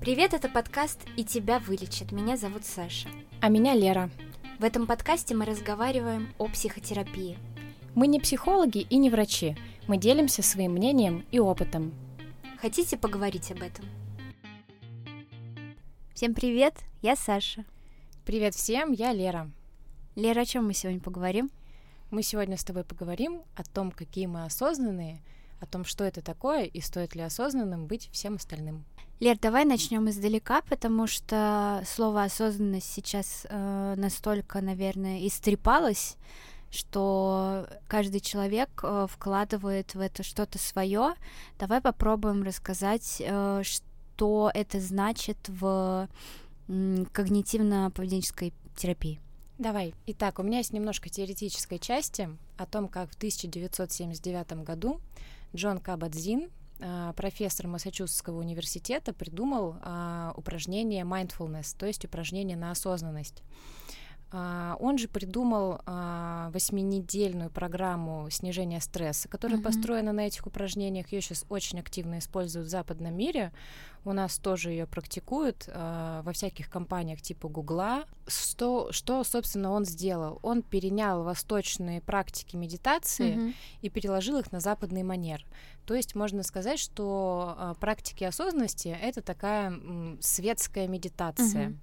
Привет, это подкаст «И тебя вылечат». Меня зовут Саша. А меня Лера. В этом подкасте мы разговариваем о психотерапии. Мы не психологи и не врачи. Мы делимся своим мнением и опытом. Хотите поговорить об этом? Всем привет, я Саша. Привет всем, я Лера. Лера, о чем мы сегодня поговорим? Мы сегодня с тобой поговорим о том, какие мы осознанные, о том, что это такое и стоит ли осознанным быть всем остальным. Лер, давай начнем издалека, потому что слово осознанность сейчас э, настолько, наверное, истрепалось, что каждый человек э, вкладывает в это что-то свое. Давай попробуем рассказать, э, что это значит в э, когнитивно-поведенческой терапии. Давай. Итак, у меня есть немножко теоретической части о том, как в 1979 году Джон Кабадзин профессор Массачусетского университета придумал а, упражнение mindfulness, то есть упражнение на осознанность. А, он же придумал восьминедельную программу снижения стресса, которая mm-hmm. построена на этих упражнениях. Ее сейчас очень активно используют в западном мире. У нас тоже ее практикуют во всяких компаниях типа Гугла. Что, что, собственно, он сделал? Он перенял восточные практики медитации mm-hmm. и переложил их на западный манер. То есть можно сказать, что практики осознанности это такая светская медитация. Угу.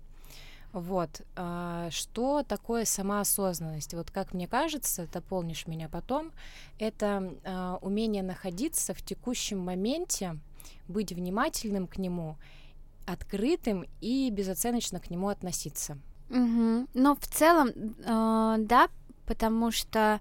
Вот. А, что такое самоосознанность? Вот как мне кажется, дополнишь меня потом, это а, умение находиться в текущем моменте, быть внимательным к нему, открытым и безоценочно к нему относиться. Угу. Но в целом, э, да, потому что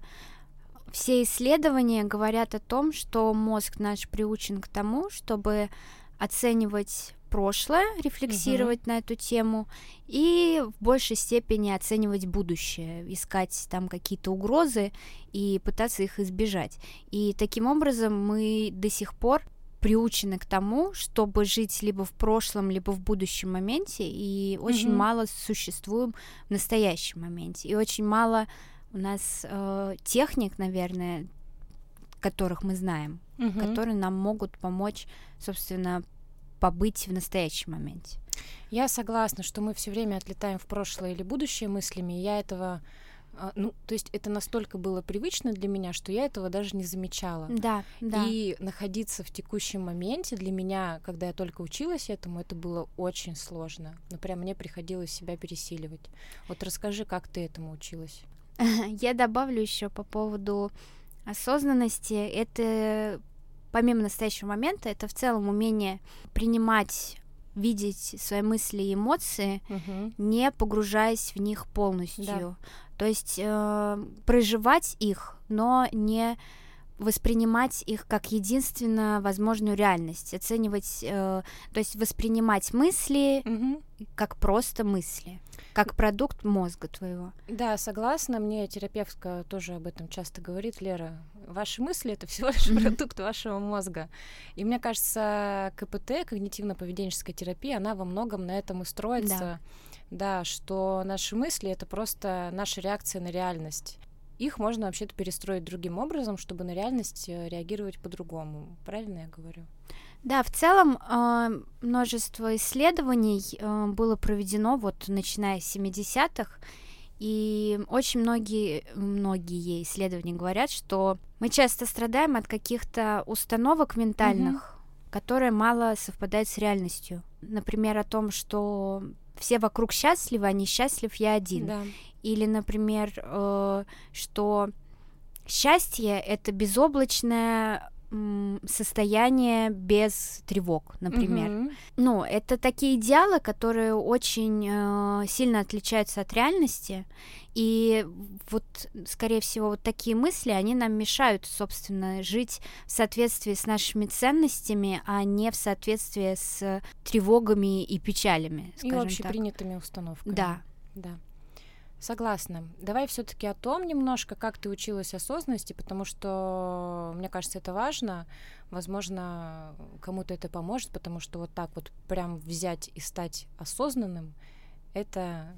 все исследования говорят о том, что мозг наш приучен к тому, чтобы оценивать прошлое, рефлексировать угу. на эту тему и в большей степени оценивать будущее, искать там какие-то угрозы и пытаться их избежать. И таким образом мы до сих пор приучены к тому, чтобы жить либо в прошлом, либо в будущем моменте, и очень mm мало существуем в настоящем моменте, и очень мало у нас э, техник, наверное, которых мы знаем, угу. которые нам могут помочь, собственно, побыть в настоящем моменте. Я согласна, что мы все время отлетаем в прошлое или будущее мыслями. Я этого а, ну, то есть это настолько было привычно для меня, что я этого даже не замечала. Да, да. И находиться в текущем моменте для меня, когда я только училась этому, это было очень сложно. Ну, прям мне приходилось себя пересиливать. Вот расскажи, как ты этому училась? Я добавлю еще по поводу осознанности. Это помимо настоящего момента, это в целом умение принимать видеть свои мысли и эмоции, угу. не погружаясь в них полностью. Да. То есть э, проживать их, но не воспринимать их как единственно возможную реальность, оценивать, э, то есть воспринимать мысли угу. как просто мысли, как продукт мозга твоего. Да, согласна. Мне терапевтка тоже об этом часто говорит, Лера. Ваши мысли это всего лишь продукт вашего мозга. И мне кажется, КПТ, когнитивно-поведенческая терапия, она во многом на этом и строится. Да. Да, что наши мысли это просто наша реакция на реальность их можно вообще-то перестроить другим образом, чтобы на реальность э, реагировать по-другому. Правильно я говорю? Да, в целом э, множество исследований э, было проведено вот начиная с 70-х, и очень многие, многие исследования говорят, что мы часто страдаем от каких-то установок ментальных, угу. которые мало совпадают с реальностью. Например, о том, что все вокруг счастливы, а несчастлив я один. Да. Или, например, э, что счастье это безоблачное состояние без тревог, например. Mm-hmm. Ну, это такие идеалы, которые очень э, сильно отличаются от реальности, и вот, скорее всего, вот такие мысли, они нам мешают, собственно, жить в соответствии с нашими ценностями, а не в соответствии с тревогами и печалями, скажем и общепринятыми так. установками. Да. Да. Согласна. Давай все-таки о том немножко, как ты училась осознанности, потому что, мне кажется, это важно. Возможно, кому-то это поможет, потому что вот так вот прям взять и стать осознанным, это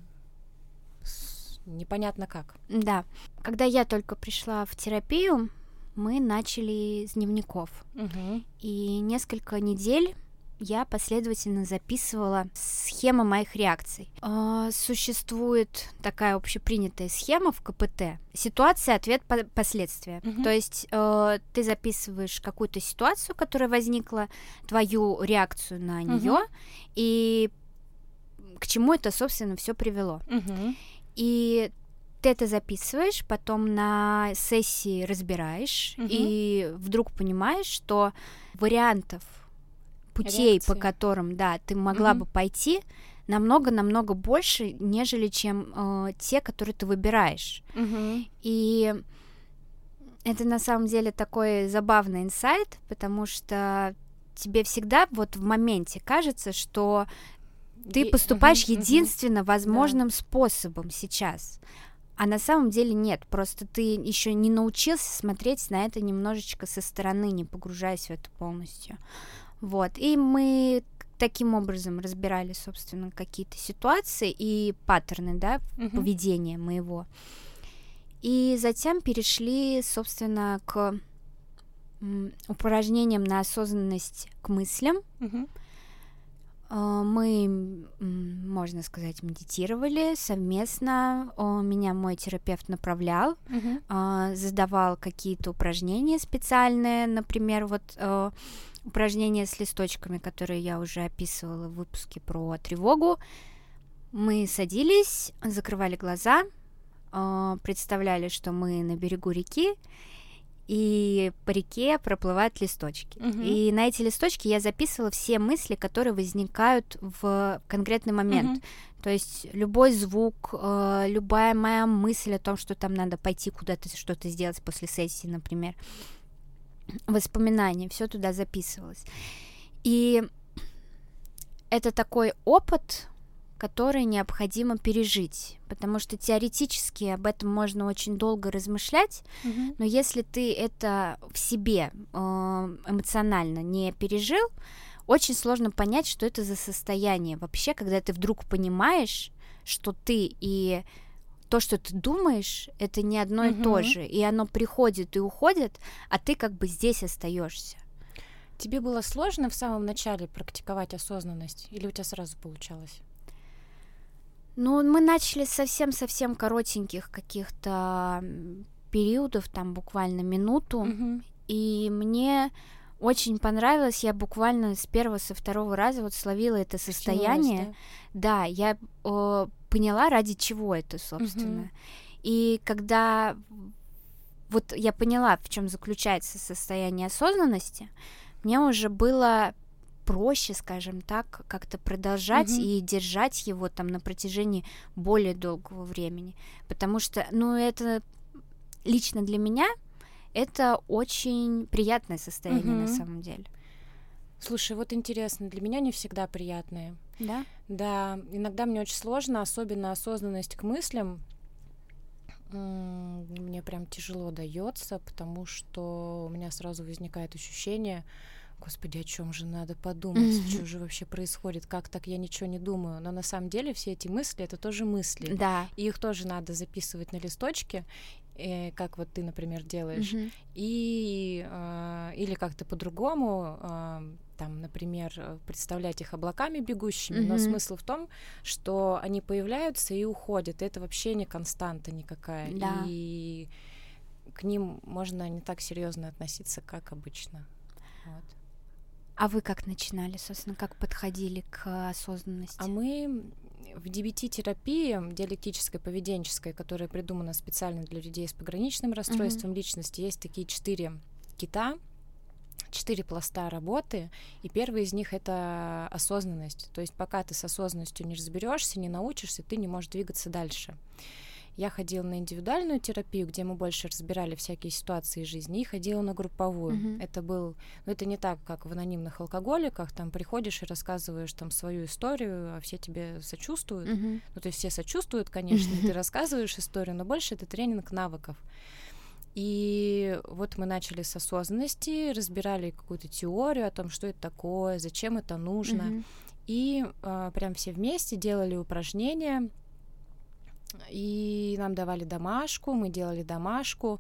непонятно как. Да. Когда я только пришла в терапию, мы начали с дневников. Угу. И несколько недель я последовательно записывала схемы моих реакций. Э, существует такая общепринятая схема в КПТ. Ситуация, ответ, по последствия. Mm-hmm. То есть э, ты записываешь какую-то ситуацию, которая возникла, твою реакцию на нее, mm-hmm. и к чему это, собственно, все привело. Mm-hmm. И ты это записываешь, потом на сессии разбираешь, угу. и вдруг понимаешь, что вариантов путей, Реакции. по которым, да, ты могла угу. бы пойти, намного-намного больше, нежели чем э, те, которые ты выбираешь. Угу. И это на самом деле такой забавный инсайт, потому что тебе всегда вот в моменте кажется, что ты поступаешь uh единственно возможным да. способом сейчас. А на самом деле нет, просто ты еще не научился смотреть на это немножечко со стороны, не погружаясь в это полностью. Вот. И мы таким образом разбирали, собственно, какие-то ситуации и паттерны, да, uh поведения моего. И затем перешли, собственно, к упражнениям на осознанность к мыслям. uh Мы, можно сказать, медитировали совместно. Меня мой терапевт направлял, uh задавал какие-то упражнения специальные, например, вот э, упражнения с листочками, которые я уже описывала в выпуске про тревогу. Мы садились, закрывали глаза, а, представляли, что мы на берегу реки, и по реке проплывают листочки. Угу. И на эти листочки я записывала все мысли, которые возникают в конкретный момент. Угу. То есть любой звук, э, любая моя мысль о том, что там надо пойти куда-то что-то сделать после сессии, например воспоминания, все туда записывалось. И это такой опыт, который необходимо пережить, потому что теоретически об этом можно очень долго размышлять, mm-hmm. но если ты это в себе э, эмоционально не пережил, очень сложно понять, что это за состояние вообще, когда ты вдруг понимаешь, что ты и то, что ты думаешь, это не одно угу. и то же, и оно приходит и уходит, а ты как бы здесь остаешься. Тебе было сложно в самом начале практиковать осознанность, или у тебя сразу получалось? Ну, мы начали совсем-совсем коротеньких каких-то периодов, там буквально минуту, угу. и мне очень понравилось, я буквально с первого, со второго раза вот словила это состояние. Да? да, я э, поняла, ради чего это, собственно. Mm-hmm. И когда вот я поняла, в чем заключается состояние осознанности, мне уже было проще, скажем так, как-то продолжать mm-hmm. и держать его там на протяжении более долгого времени. Потому что, ну, это лично для меня это очень приятное состояние mm-hmm. на самом деле. Слушай, вот интересно, для меня не всегда приятные. Да? Да, иногда мне очень сложно, особенно осознанность к мыслям. Мне прям тяжело дается, потому что у меня сразу возникает ощущение, Господи, о чем же надо подумать, mm-hmm. что же вообще происходит, как так я ничего не думаю. Но на самом деле все эти мысли это тоже мысли. Да. И их тоже надо записывать на листочке э, как вот ты, например, делаешь, mm-hmm. и э, или как-то по-другому, э, там, например, представлять их облаками бегущими, mm-hmm. но смысл в том, что они появляются и уходят, и это вообще не константа никакая, да. и к ним можно не так серьезно относиться, как обычно. Вот. А вы как начинали, собственно, как подходили к осознанности? А мы в DBT-терапии, диалектической, поведенческой, которая придумана специально для людей с пограничным расстройством mm-hmm. личности, есть такие четыре кита, четыре пласта работы, и первый из них это осознанность. То есть пока ты с осознанностью не разберешься, не научишься, ты не можешь двигаться дальше. Я ходила на индивидуальную терапию, где мы больше разбирали всякие ситуации жизни, и ходила на групповую. Mm-hmm. Это был, ну это не так, как в анонимных алкоголиках, там приходишь и рассказываешь там свою историю, а все тебе сочувствуют. Mm-hmm. Ну то есть все сочувствуют, конечно, mm-hmm. ты рассказываешь историю, но больше это тренинг навыков. И вот мы начали с осознанности, разбирали какую-то теорию о том, что это такое, зачем это нужно. Mm-hmm. И э, прям все вместе делали упражнения и нам давали домашку, мы делали домашку,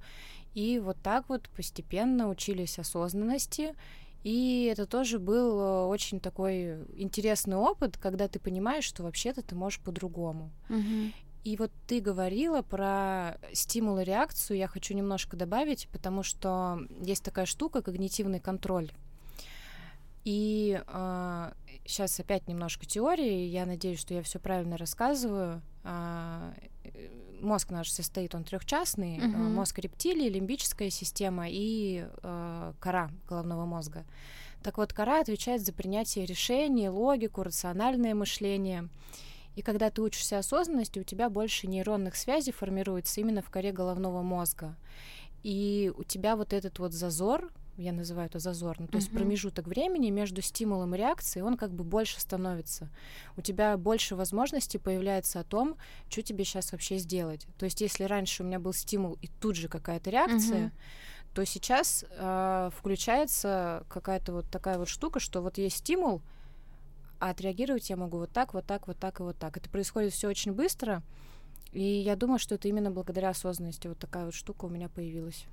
и вот так вот постепенно учились осознанности. И это тоже был э, очень такой интересный опыт, когда ты понимаешь, что вообще-то ты можешь по-другому. Мгм. И вот ты говорила про стимул и реакцию, я хочу немножко добавить, потому что есть такая штука, когнитивный контроль. И сейчас опять немножко теории, я надеюсь, что я все правильно рассказываю. А, э, мозг наш состоит, он трехчастный, а, Мгм. мозг рептилии, лимбическая система и а, кора головного мозга. Так вот, кора отвечает за принятие решений, логику, рациональное мышление. И когда ты учишься осознанности, у тебя больше нейронных связей формируется именно в коре головного мозга. И у тебя вот этот вот зазор, я называю это зазор, ну, то есть Мгм. промежуток времени между стимулом и реакцией, он как бы больше становится. У тебя больше возможностей появляется о том, что тебе сейчас вообще сделать. То есть если раньше у меня был стимул и тут же какая-то реакция, Мгм. то сейчас э, включается какая-то вот такая вот штука, что вот есть стимул, а отреагировать я могу вот так, вот так, вот так и вот так. Это происходит все очень быстро, и я думаю, что это именно благодаря осознанности вот такая вот штука у меня появилась.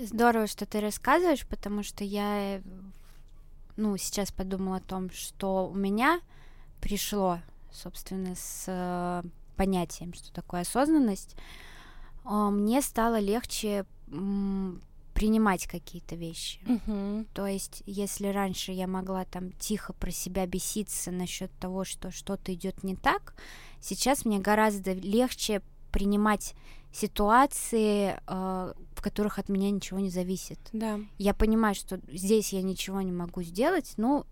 Здорово, что ты рассказываешь, потому что я, ну, сейчас подумала о том, что у меня пришло, собственно, с э, понятием, что такое осознанность. А, Мне стало легче принимать какие-то вещи. То есть, если раньше я могла там тихо про себя беситься насчет того, что что-то идет не так, сейчас мне гораздо легче принимать ситуации, э, в которых от меня ничего не зависит. Да. Я понимаю, что здесь я ничего не могу сделать, ну,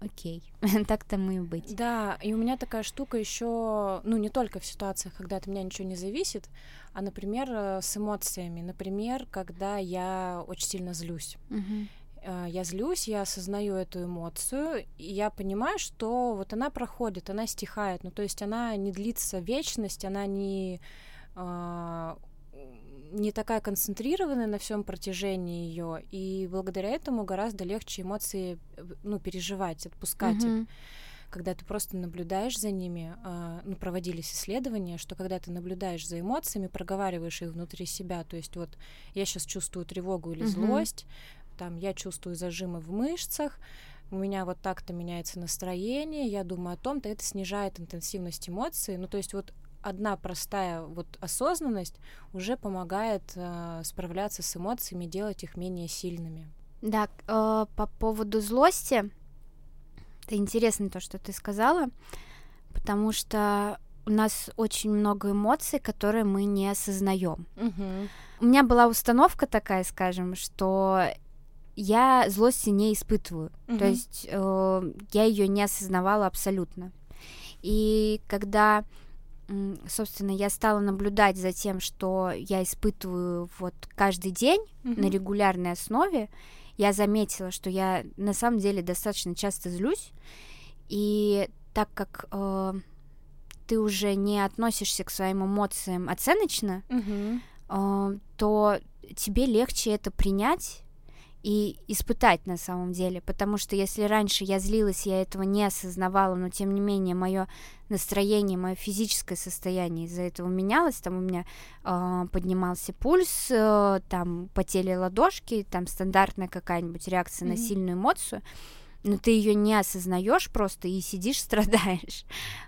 окей, так тому и быть. Да, и у меня такая штука еще, ну, не только в ситуациях, когда от меня ничего не зависит, а, например, э, с эмоциями. Например, когда я очень сильно злюсь. Мгм. Э, Я злюсь, я осознаю эту эмоцию, и я понимаю, что вот она проходит, она стихает. Ну, то есть она не длится вечность, она не, а, не такая концентрированная на всем протяжении ее, и благодаря этому гораздо легче эмоции ну, переживать, отпускать их Мгм. когда ты просто наблюдаешь за ними, а, ну, проводились исследования, что когда ты наблюдаешь за эмоциями, проговариваешь их внутри себя, то есть вот я сейчас чувствую тревогу или Мгм. злость, там я чувствую зажимы в мышцах, у меня вот так-то меняется настроение, я думаю о том-то, это снижает интенсивность эмоций, ну, то есть вот одна простая вот осознанность уже помогает а, справляться с эмоциями, делать их менее сильными. Да, э, по поводу злости, это интересно то, что ты сказала, потому что у нас очень много эмоций, которые мы не осознаем. У меня была установка такая, скажем, что я злости не испытываю. То Мгм. есть э, я ее не осознавала абсолютно. И когда, собственно, я стала наблюдать за тем, что я испытываю вот каждый день на Мгм. регулярной основе, я заметила, что я на самом деле достаточно часто злюсь. И так как э, ты уже не относишься к своим эмоциям оценочно, Мгм. а, то тебе легче это принять и испытать на самом деле, потому что если раньше я злилась, я этого не осознавала, но тем не менее мое настроение, мое физическое состояние из-за этого менялось, там у меня а, поднимался пульс, э, там потели ладошки, там стандартная какая-нибудь реакция на Мгм. сильную эмоцию, но ты ее не осознаешь просто и сидишь страдаешь,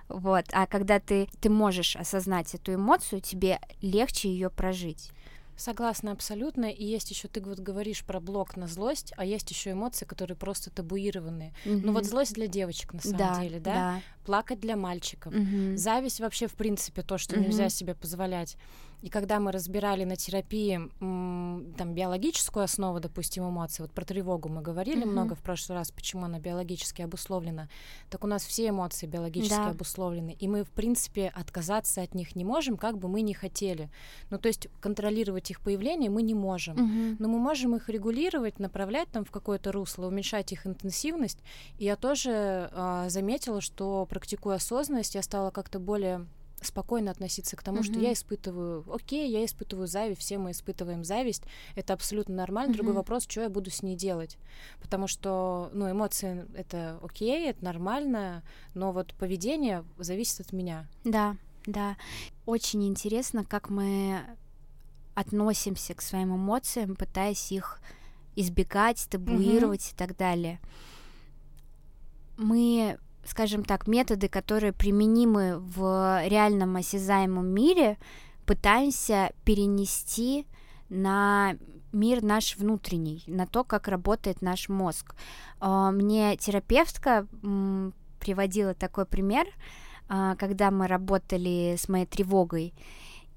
вот. А когда ты ты можешь осознать эту эмоцию, тебе легче ее прожить. Согласна абсолютно. И есть еще, ты вот говоришь про блок на злость, а есть еще эмоции, которые просто табуированные. Ну вот злость для девочек на самом да, деле, да? Плакать для мальчиков. Мгм. Зависть вообще, в принципе, то, что Мгм. нельзя себе позволять. И когда мы разбирали на терапии там, биологическую основу, допустим, эмоций, вот про тревогу мы говорили Мгм. много в прошлый раз, почему она биологически обусловлена, так у нас все эмоции биологически Да. обусловлены, и мы, в принципе, отказаться от них не можем, как бы мы ни хотели. Ну, то есть контролировать их появление мы не можем. Мгм. Но мы можем их регулировать, направлять там в какое-то русло, уменьшать их интенсивность. И я тоже а, заметила, что практикуя осознанность, я стала как-то более спокойно относиться к тому, что Мгм. я испытываю, окей, я испытываю зависть, все мы испытываем зависть, это абсолютно нормально. Другой Мгм. вопрос, что я буду с ней делать, потому что, ну, эмоции это окей, это нормально, но вот поведение зависит от меня. Да, да. Очень интересно, как мы относимся к своим эмоциям, пытаясь их избегать, табуировать mm-hmm. и так далее. Мы, скажем так, методы, которые применимы в реальном осязаемом мире, пытаемся перенести на мир наш внутренний, на то, как работает наш мозг. А, мне терапевтка приводила такой пример, а, когда мы работали с моей тревогой.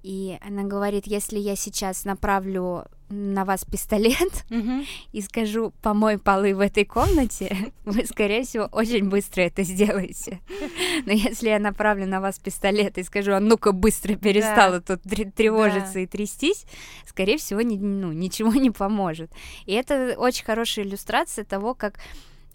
И она говорит, если я сейчас направлю на вас пистолет mm-hmm. и скажу помой полы в этой комнате, вы, скорее всего, очень быстро это сделаете. Но если я направлю на вас пистолет и скажу, а ну-ка быстро перестала да. тут тревожиться да. и трястись, скорее всего, ни, ну, ничего не поможет. И это очень хорошая иллюстрация того, как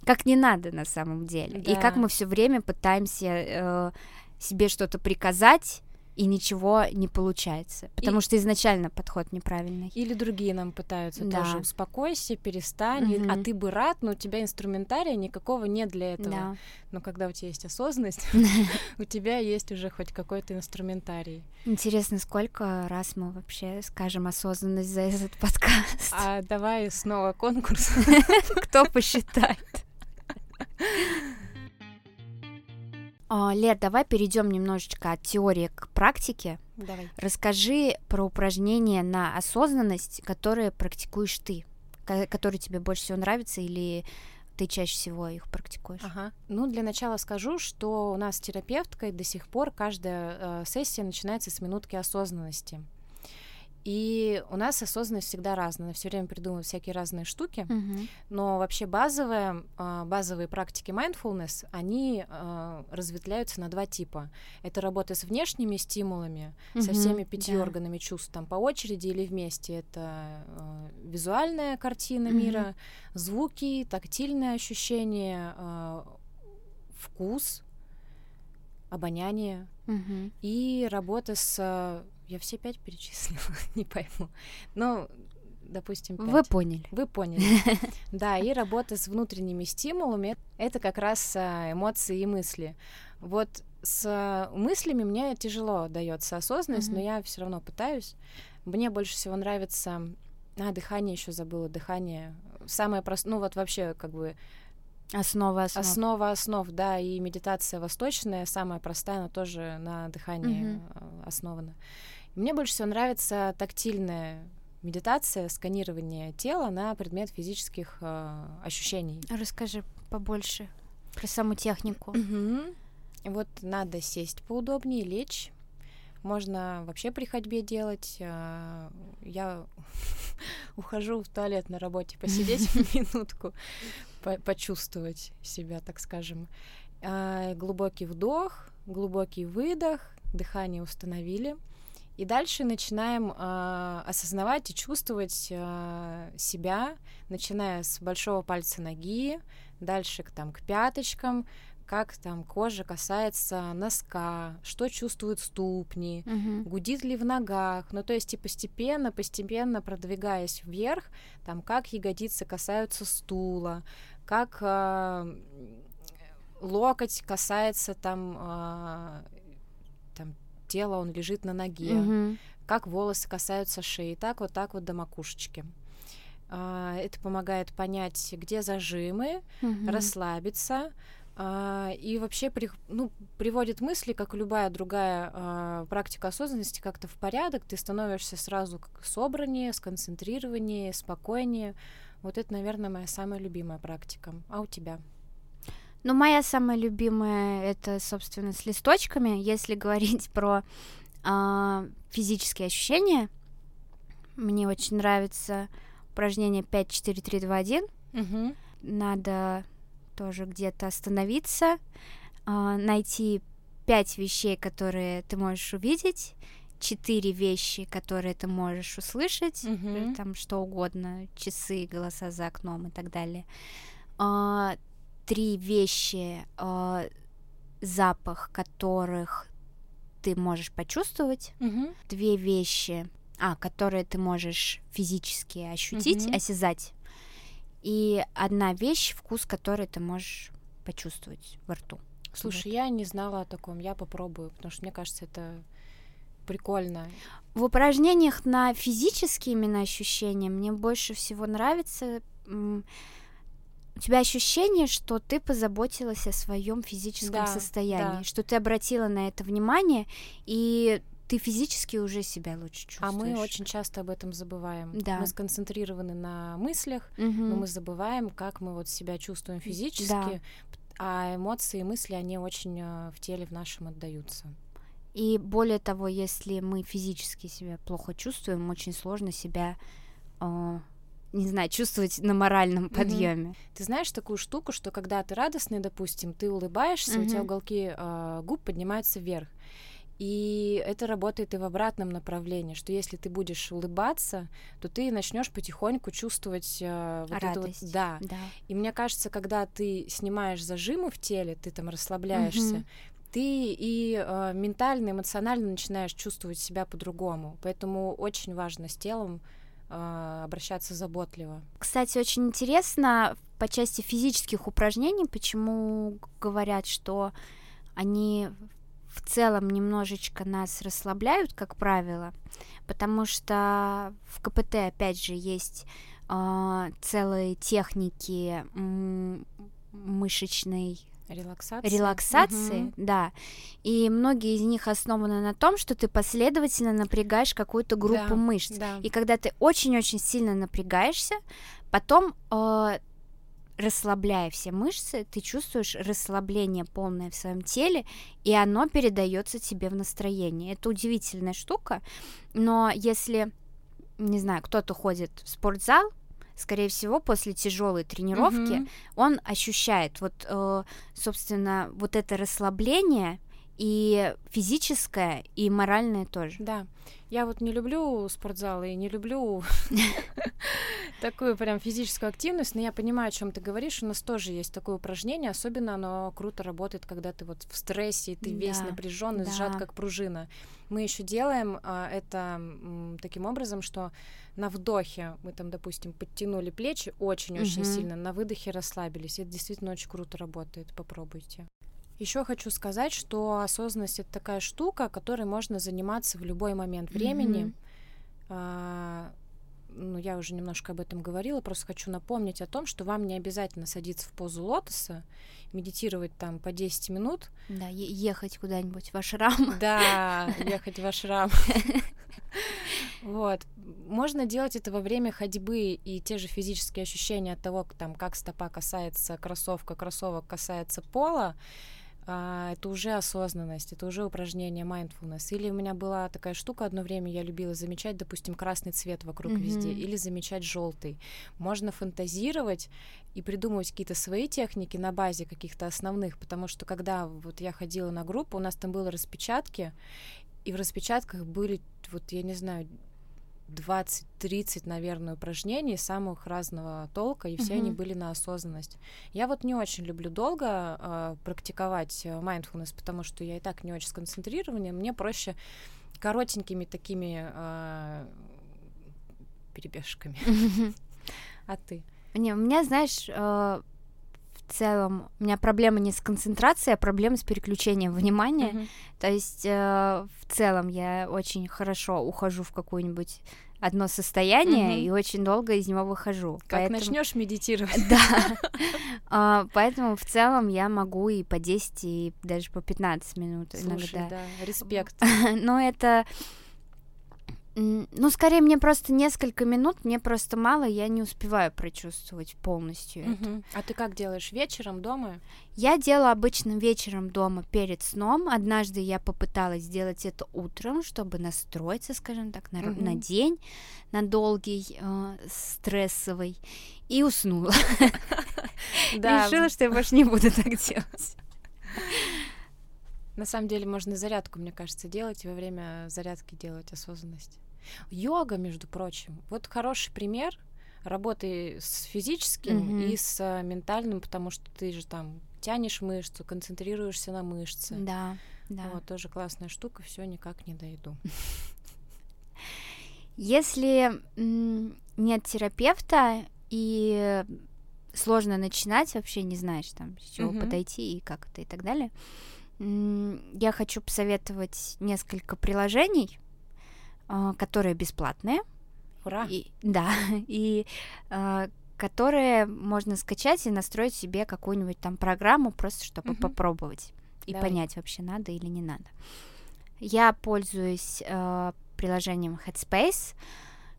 как не надо на самом деле, да. и как мы все время пытаемся э, себе что-то приказать и ничего не получается, потому и... что изначально подход неправильный. Или другие нам пытаются да. тоже успокойся, перестань, угу. а ты бы рад, но у тебя инструментария никакого нет для этого. Да. Но когда у тебя есть осознанность, у тебя есть уже хоть какой-то инструментарий. Интересно, сколько раз мы вообще скажем осознанность за этот подкаст? А давай снова конкурс. Кто посчитает? А, Лер, давай перейдем немножечко от теории к практике. Давай. Расскажи про упражнения на осознанность, которые практикуешь ты, которые тебе больше всего нравятся или ты чаще всего их практикуешь? Ага. Ну, для начала скажу, что у нас с терапевткой до сих пор каждая э, сессия начинается с минутки осознанности. И у нас осознанность всегда разная, все время придумываем всякие разные штуки, uh-huh. но вообще базовые, а, базовые практики mindfulness, они а, разветвляются на два типа. Это работа с внешними стимулами, uh-huh. со всеми пятью да. органами чувств, там по очереди или вместе. Это а, визуальная картина uh-huh. мира, звуки, тактильные ощущения, вкус, обоняние uh-huh. и работа с я все пять перечислила, не пойму. Но, допустим, пять. Вы поняли. Вы поняли. Да, и работа с внутренними стимулами — это как раз а, эмоции и мысли. Вот с мыслями мне тяжело дается осознанность, но я все равно пытаюсь. Мне больше всего нравится... А, дыхание еще забыла, дыхание. Самое простое, ну вот вообще как бы Основа основ. Основа основ, да, и медитация восточная, самая простая, она тоже на дыхании uh-huh. основана. Мне больше всего нравится тактильная медитация, сканирование тела на предмет физических э, ощущений. Расскажи побольше про саму технику. Угу. Вот надо сесть поудобнее, лечь. Можно вообще при ходьбе делать. А, я ухожу в туалет на работе, посидеть минутку, почувствовать себя, так скажем. А, глубокий вдох, глубокий выдох, дыхание установили. И дальше начинаем э, осознавать и чувствовать э, себя, начиная с большого пальца ноги, дальше к, там, к пяточкам, как там кожа касается носка, что чувствуют ступни, uh-huh. гудит ли в ногах, ну то есть и постепенно, постепенно продвигаясь вверх, там как ягодицы касаются стула, как э, локоть касается там э, тела, он лежит на ноге, угу. как волосы касаются шеи, так вот так вот до макушечки. А, это помогает понять, где зажимы, угу. расслабиться. Uh, и вообще при, ну, приводит мысли, как любая другая uh, практика осознанности, как-то в порядок, ты становишься сразу как собраннее, сконцентрированнее, спокойнее. Вот это, наверное, моя самая любимая практика. А у тебя? Ну, моя самая любимая это, собственно, с листочками. Если говорить про э, физические ощущения, мне очень нравится упражнение 5, 4, 3, 2, 1. Угу. Надо тоже где-то остановиться, э, найти пять вещей, которые ты можешь увидеть, четыре вещи, которые ты можешь услышать, угу. там что угодно, часы, голоса за окном и так далее. А, три вещи, э, запах которых ты можешь почувствовать, угу. две вещи, а, которые ты можешь физически ощутить, угу. осязать, и одна вещь, вкус которой ты можешь почувствовать во рту. Слушай, вот. я не знала о таком, я попробую, потому что мне кажется, это прикольно. В упражнениях на физические именно ощущения мне больше всего нравится у тебя ощущение, что ты позаботилась о своем физическом да, состоянии, да. что ты обратила на это внимание, и ты физически уже себя лучше чувствуешь. А мы очень часто об этом забываем. Да. Мы сконцентрированы на мыслях, угу. но мы забываем, как мы вот себя чувствуем физически, да. а эмоции и мысли, они очень э, в теле в нашем отдаются. И более того, если мы физически себя плохо чувствуем, очень сложно себя э, не знаю, чувствовать на моральном подъеме. Mm-hmm. Ты знаешь такую штуку, что когда ты радостный, допустим, ты улыбаешься, mm-hmm. у тебя уголки э, губ поднимаются вверх. И это работает и в обратном направлении, что если ты будешь улыбаться, то ты начнешь потихоньку чувствовать э, вот Радость. это вот, да. да. И мне кажется, когда ты снимаешь зажимы в теле, ты там расслабляешься, mm-hmm ты и э, ментально, эмоционально начинаешь чувствовать себя по-другому. Поэтому очень важно с телом э, обращаться заботливо. Кстати, очень интересно по части физических упражнений, почему говорят, что они в целом немножечко нас расслабляют, как правило, потому что в КПТ, опять же, есть э, целые техники мышечной Релаксации. Релаксации, угу. да. И многие из них основаны на том, что ты последовательно напрягаешь какую-то группу да, мышц. Да. И когда ты очень-очень сильно напрягаешься, потом э, расслабляя все мышцы, ты чувствуешь расслабление полное в своем теле, и оно передается тебе в настроение. Это удивительная штука, но если, не знаю, кто-то ходит в спортзал, скорее всего, после тяжелой тренировки mm-hmm. он ощущает вот, э, собственно, вот это расслабление и физическое, и моральное тоже. Да. Я вот не люблю спортзалы и не люблю такую прям физическую активность, но я понимаю, о чем ты говоришь. У нас тоже есть такое упражнение, особенно оно круто работает, когда ты вот в стрессе, и ты весь напряженный, сжат как пружина. Мы еще делаем а, это таким образом, что на вдохе мы там, допустим, подтянули плечи очень-очень сильно, на выдохе расслабились. Это действительно очень круто работает. Попробуйте. Еще хочу сказать, что осознанность это такая штука, которой можно заниматься в любой момент времени. Mm-hmm. А, ну, я уже немножко об этом говорила, просто хочу напомнить о том, что вам не обязательно садиться в позу лотоса, медитировать там по 10 минут. Да, ехать куда-нибудь в ашрам. Да, ехать в ашрам. Вот. Можно делать это во время ходьбы, и те же физические ощущения от того, там, как стопа касается кроссовка, кроссовок касается пола, а, это уже осознанность, это уже упражнение mindfulness. Или у меня была такая штука одно время, я любила замечать, допустим, красный цвет вокруг mm-hmm. везде, или замечать желтый. Можно фантазировать и придумывать какие-то свои техники на базе каких-то основных, потому что когда вот я ходила на группу, у нас там было распечатки, и в распечатках были, вот я не знаю, 20-30, наверное, упражнений самых разного толка, и все mm-hmm. они были на осознанность. Я вот не очень люблю долго э, практиковать mindfulness, потому что я и так не очень сконцентрирована. Мне проще коротенькими такими э, перебежками. Mm-hmm. А ты? Не, у меня, знаешь, э, в целом у меня проблема не с концентрацией, а проблема с переключением внимания. Mm-hmm. То есть э, в целом я очень хорошо ухожу в какую-нибудь одно состояние mm-hmm. и очень долго из него выхожу. Как поэтому... начнешь медитировать. Да. uh, поэтому в целом я могу и по 10, и даже по 15 минут иногда. да, респект. Но это ну, скорее, мне просто несколько минут, мне просто мало, я не успеваю прочувствовать полностью угу. это. А ты как делаешь, вечером дома? Я делаю обычно вечером дома перед сном. Однажды я попыталась сделать это утром, чтобы настроиться, скажем так, на, угу. на день, на долгий, э, стрессовый, и уснула. Решила, что я больше не буду так делать. На самом деле можно зарядку, мне кажется, делать и во время зарядки делать осознанность. Йога, между прочим, вот хороший пример работы с физическим mm-hmm. и с ментальным, потому что ты же там тянешь мышцу, концентрируешься на мышце. Да, да. Вот тоже классная штука, все никак не дойду. Если нет терапевта и сложно начинать, вообще не знаешь там с чего mm-hmm. подойти и как это и так далее, я хочу посоветовать несколько приложений, а, которые бесплатные. Ура! И, да, и а, которые можно скачать и настроить себе какую-нибудь там программу, просто чтобы угу. попробовать и Давай. понять, вообще надо или не надо. Я пользуюсь э, приложением Headspace.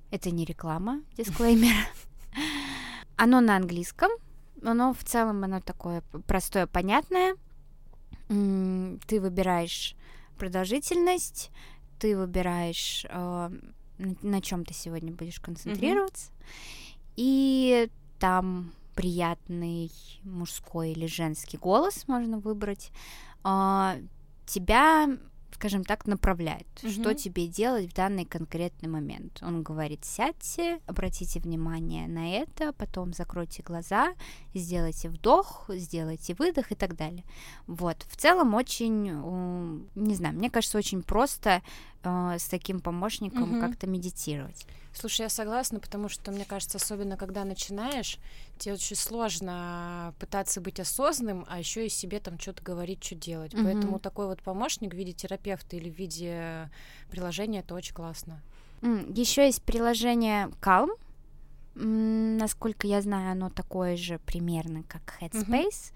Это не реклама, дисклеймер. Оно на английском. Оно в целом оно такое простое, понятное. Ты выбираешь продолжительность, ты выбираешь, э, на чем ты сегодня будешь концентрироваться. Mm-hmm. И там приятный мужской или женский голос можно выбрать. А, тебя скажем так, направляет, угу. что тебе делать в данный конкретный момент. Он говорит, сядьте, обратите внимание на это, потом закройте глаза, сделайте вдох, сделайте выдох и так далее. Вот, в целом очень, не знаю, мне кажется, очень просто э, с таким помощником угу. как-то медитировать. Слушай, я согласна, потому что, мне кажется, особенно когда начинаешь, тебе очень сложно пытаться быть осознанным, а еще и себе там что-то говорить, что делать. Mm-hmm. Поэтому такой вот помощник в виде терапевта или в виде приложения это очень классно. Mm, еще есть приложение Calm. Насколько я знаю, оно такое же примерно, как Headspace.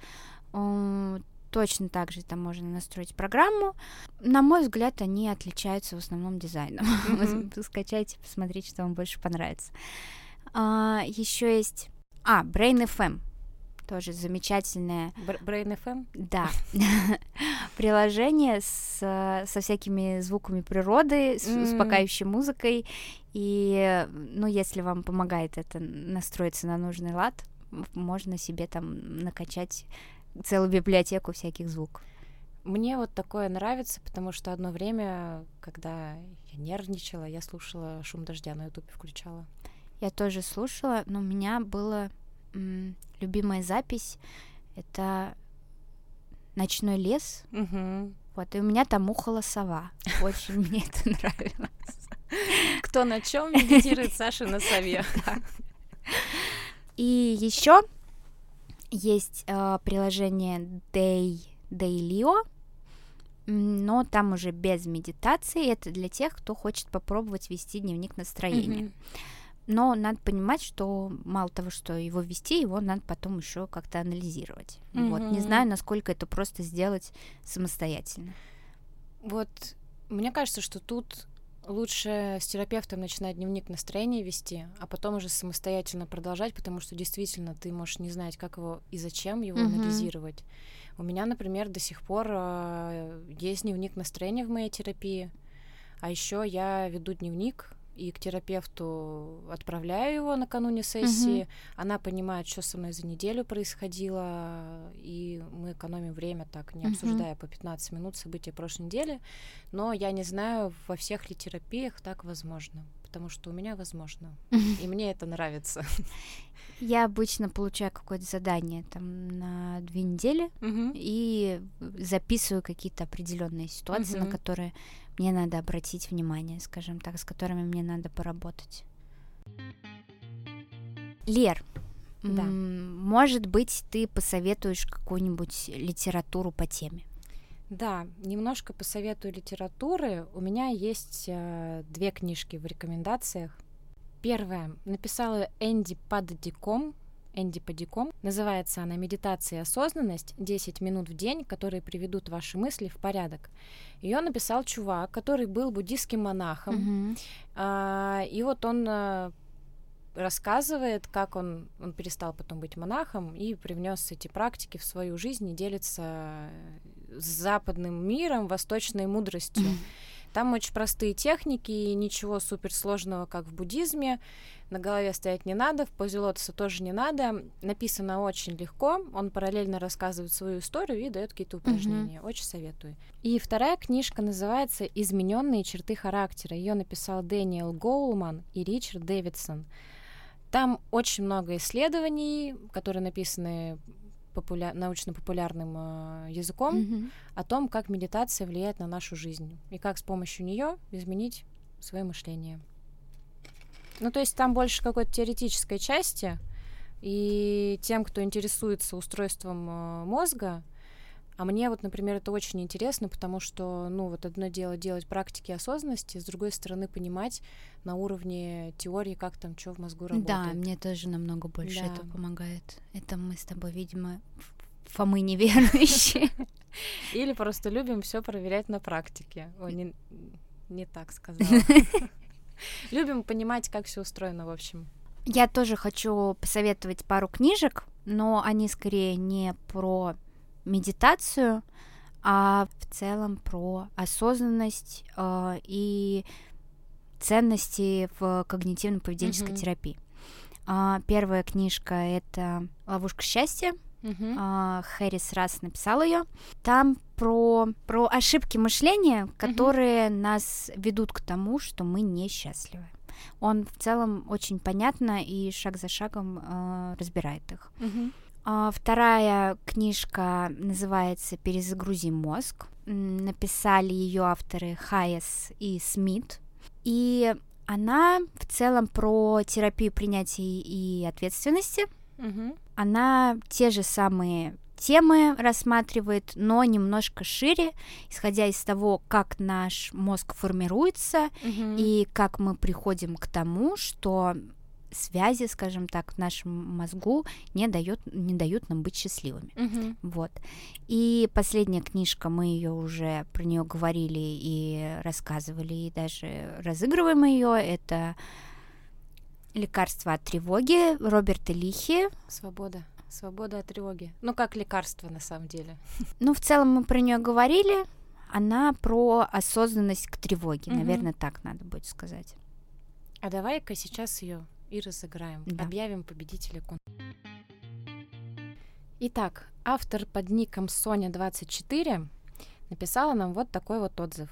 Mm-hmm точно так же там можно настроить программу. На мой взгляд, они отличаются в основном дизайном. Mm-hmm. Скачайте, посмотрите, что вам больше понравится. А, еще есть... А, Brain FM. Тоже замечательное... Brain FM? Да. Приложение с, со всякими звуками природы, с mm-hmm. успокаивающей музыкой. И, ну, если вам помогает это настроиться на нужный лад, можно себе там накачать целую библиотеку всяких звуков. Мне вот такое нравится, потому что одно время, когда я нервничала, я слушала шум дождя на ютубе, включала. Я тоже слушала, но у меня была м, любимая запись. Это ночной лес. Угу. Вот, и у меня там ухала сова. Очень мне это нравилось. Кто на чем медитирует, Саша на сове. И еще есть э, приложение Day, Daylio, но там уже без медитации. Это для тех, кто хочет попробовать вести дневник настроения. Mm-hmm. Но надо понимать, что мало того, что его вести, его надо потом еще как-то анализировать. Mm-hmm. Вот не знаю, насколько это просто сделать самостоятельно. Вот мне кажется, что тут лучше с терапевтом начинать дневник настроения вести, а потом уже самостоятельно продолжать, потому что действительно ты можешь не знать, как его и зачем его mm-hmm. анализировать. У меня, например, до сих пор э, есть дневник настроения в моей терапии, а еще я веду дневник и к терапевту отправляю его накануне сессии. Mm-hmm. Она понимает, что со мной за неделю происходило, и мы экономим время так, не mm-hmm. обсуждая по 15 минут события прошлой недели. Но я не знаю, во всех ли терапиях так возможно, потому что у меня возможно, и мне это нравится. Я обычно получаю какое-то задание там на две недели и записываю какие-то определенные ситуации, на которые мне надо обратить внимание, скажем так, с которыми мне надо поработать. Лер, да. может быть, ты посоветуешь какую-нибудь литературу по теме? Да, немножко посоветую литературы. У меня есть э, две книжки в рекомендациях. Первая написала Энди Паддиком Энди Падиком. Называется она «Медитация и осознанность. 10 минут в день, которые приведут ваши мысли в порядок». Ее написал чувак, который был буддийским монахом. Mm-hmm. А, и вот он а, рассказывает, как он, он перестал потом быть монахом и привнес эти практики в свою жизнь и делится с западным миром, восточной мудростью. Там очень простые техники, и ничего суперсложного, как в буддизме на голове стоять не надо, в позе лотоса тоже не надо. Написано очень легко, он параллельно рассказывает свою историю и дает какие-то упражнения. Mm-hmm. Очень советую. И вторая книжка называется «Измененные черты характера». Ее написал Дэниел Гоулман и Ричард Дэвидсон. Там очень много исследований, которые написаны популя... научно-популярным э, языком mm-hmm. о том, как медитация влияет на нашу жизнь и как с помощью нее изменить свое мышление. Ну, то есть там больше какой-то теоретической части, и тем, кто интересуется устройством э, мозга, А мне вот, например, это очень интересно, потому что, ну, вот одно дело делать практики осознанности, с другой стороны понимать на уровне теории, как там что в мозгу работает. Да, мне тоже намного больше да. это помогает. Это мы с тобой, видимо, Фомы неверующие. Или просто любим все проверять на практике. О, не, не так сказала. Любим понимать, как все устроено, в общем. Я тоже хочу посоветовать пару книжек, но они скорее не про медитацию, а в целом про осознанность э, и ценности в когнитивно-поведенческой mm-hmm. терапии. А, первая книжка это Ловушка счастья. Uh-huh. А, Хэрис раз написал ее. Там про, про ошибки мышления, которые uh-huh. нас ведут к тому, что мы несчастливы. Он в целом очень понятно и шаг за шагом э, разбирает их. Uh-huh. А, вторая книжка называется «Перезагрузи мозг». Написали ее авторы Хайес и Смит. И она в целом про терапию принятия и ответственности. Угу. Она те же самые темы рассматривает, но немножко шире, исходя из того, как наш мозг формируется угу. и как мы приходим к тому, что связи, скажем так, в нашем мозгу не дают, не дают нам быть счастливыми. Uh-huh. Вот. И последняя книжка, мы ее уже про нее говорили и рассказывали, и даже разыгрываем ее. Это Лекарство от тревоги Роберта Лихи. Свобода. Свобода от тревоги. Ну, как лекарство на самом деле. Ну, в целом мы про нее говорили. Она про осознанность к тревоге. Угу. Наверное, так надо будет сказать. А давай-ка сейчас ее и разыграем. Да. Объявим победителя конкурса. Итак, автор под ником Соня24 написала нам вот такой вот отзыв.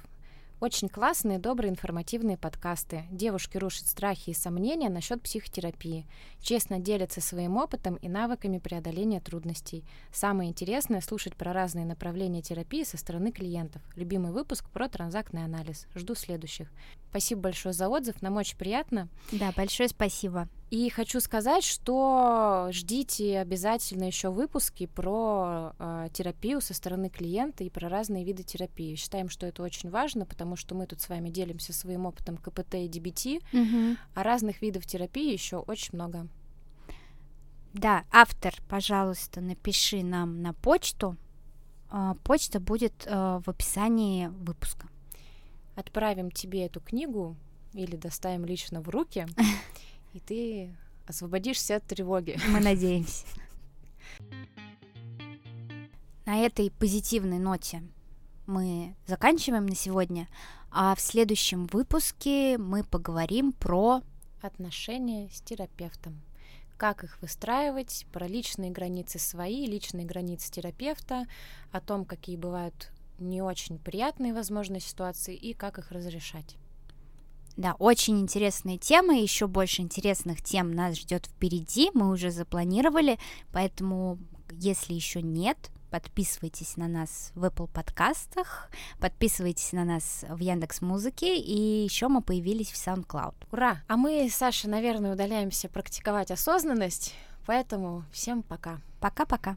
Очень классные, добрые, информативные подкасты. Девушки рушат страхи и сомнения насчет психотерапии. Честно делятся своим опытом и навыками преодоления трудностей. Самое интересное — слушать про разные направления терапии со стороны клиентов. Любимый выпуск про транзактный анализ. Жду следующих. Спасибо большое за отзыв, нам очень приятно. Да, большое спасибо. И хочу сказать, что ждите обязательно еще выпуски про э, терапию со стороны клиента и про разные виды терапии. Считаем, что это очень важно, потому что мы тут с вами делимся своим опытом КПТ и ДБТ, угу. а разных видов терапии еще очень много. Да, автор, пожалуйста, напиши нам на почту. Э, почта будет э, в описании выпуска отправим тебе эту книгу или доставим лично в руки, и ты освободишься от тревоги. Мы надеемся. На этой позитивной ноте мы заканчиваем на сегодня, а в следующем выпуске мы поговорим про отношения с терапевтом. Как их выстраивать, про личные границы свои, личные границы терапевта, о том, какие бывают не очень приятные, возможно, ситуации и как их разрешать. Да, очень интересные темы, еще больше интересных тем нас ждет впереди, мы уже запланировали, поэтому, если еще нет, подписывайтесь на нас в Apple подкастах, подписывайтесь на нас в Яндекс Музыке, и еще мы появились в SoundCloud. Ура! А мы, Саша, наверное, удаляемся практиковать осознанность, поэтому всем пока. Пока-пока.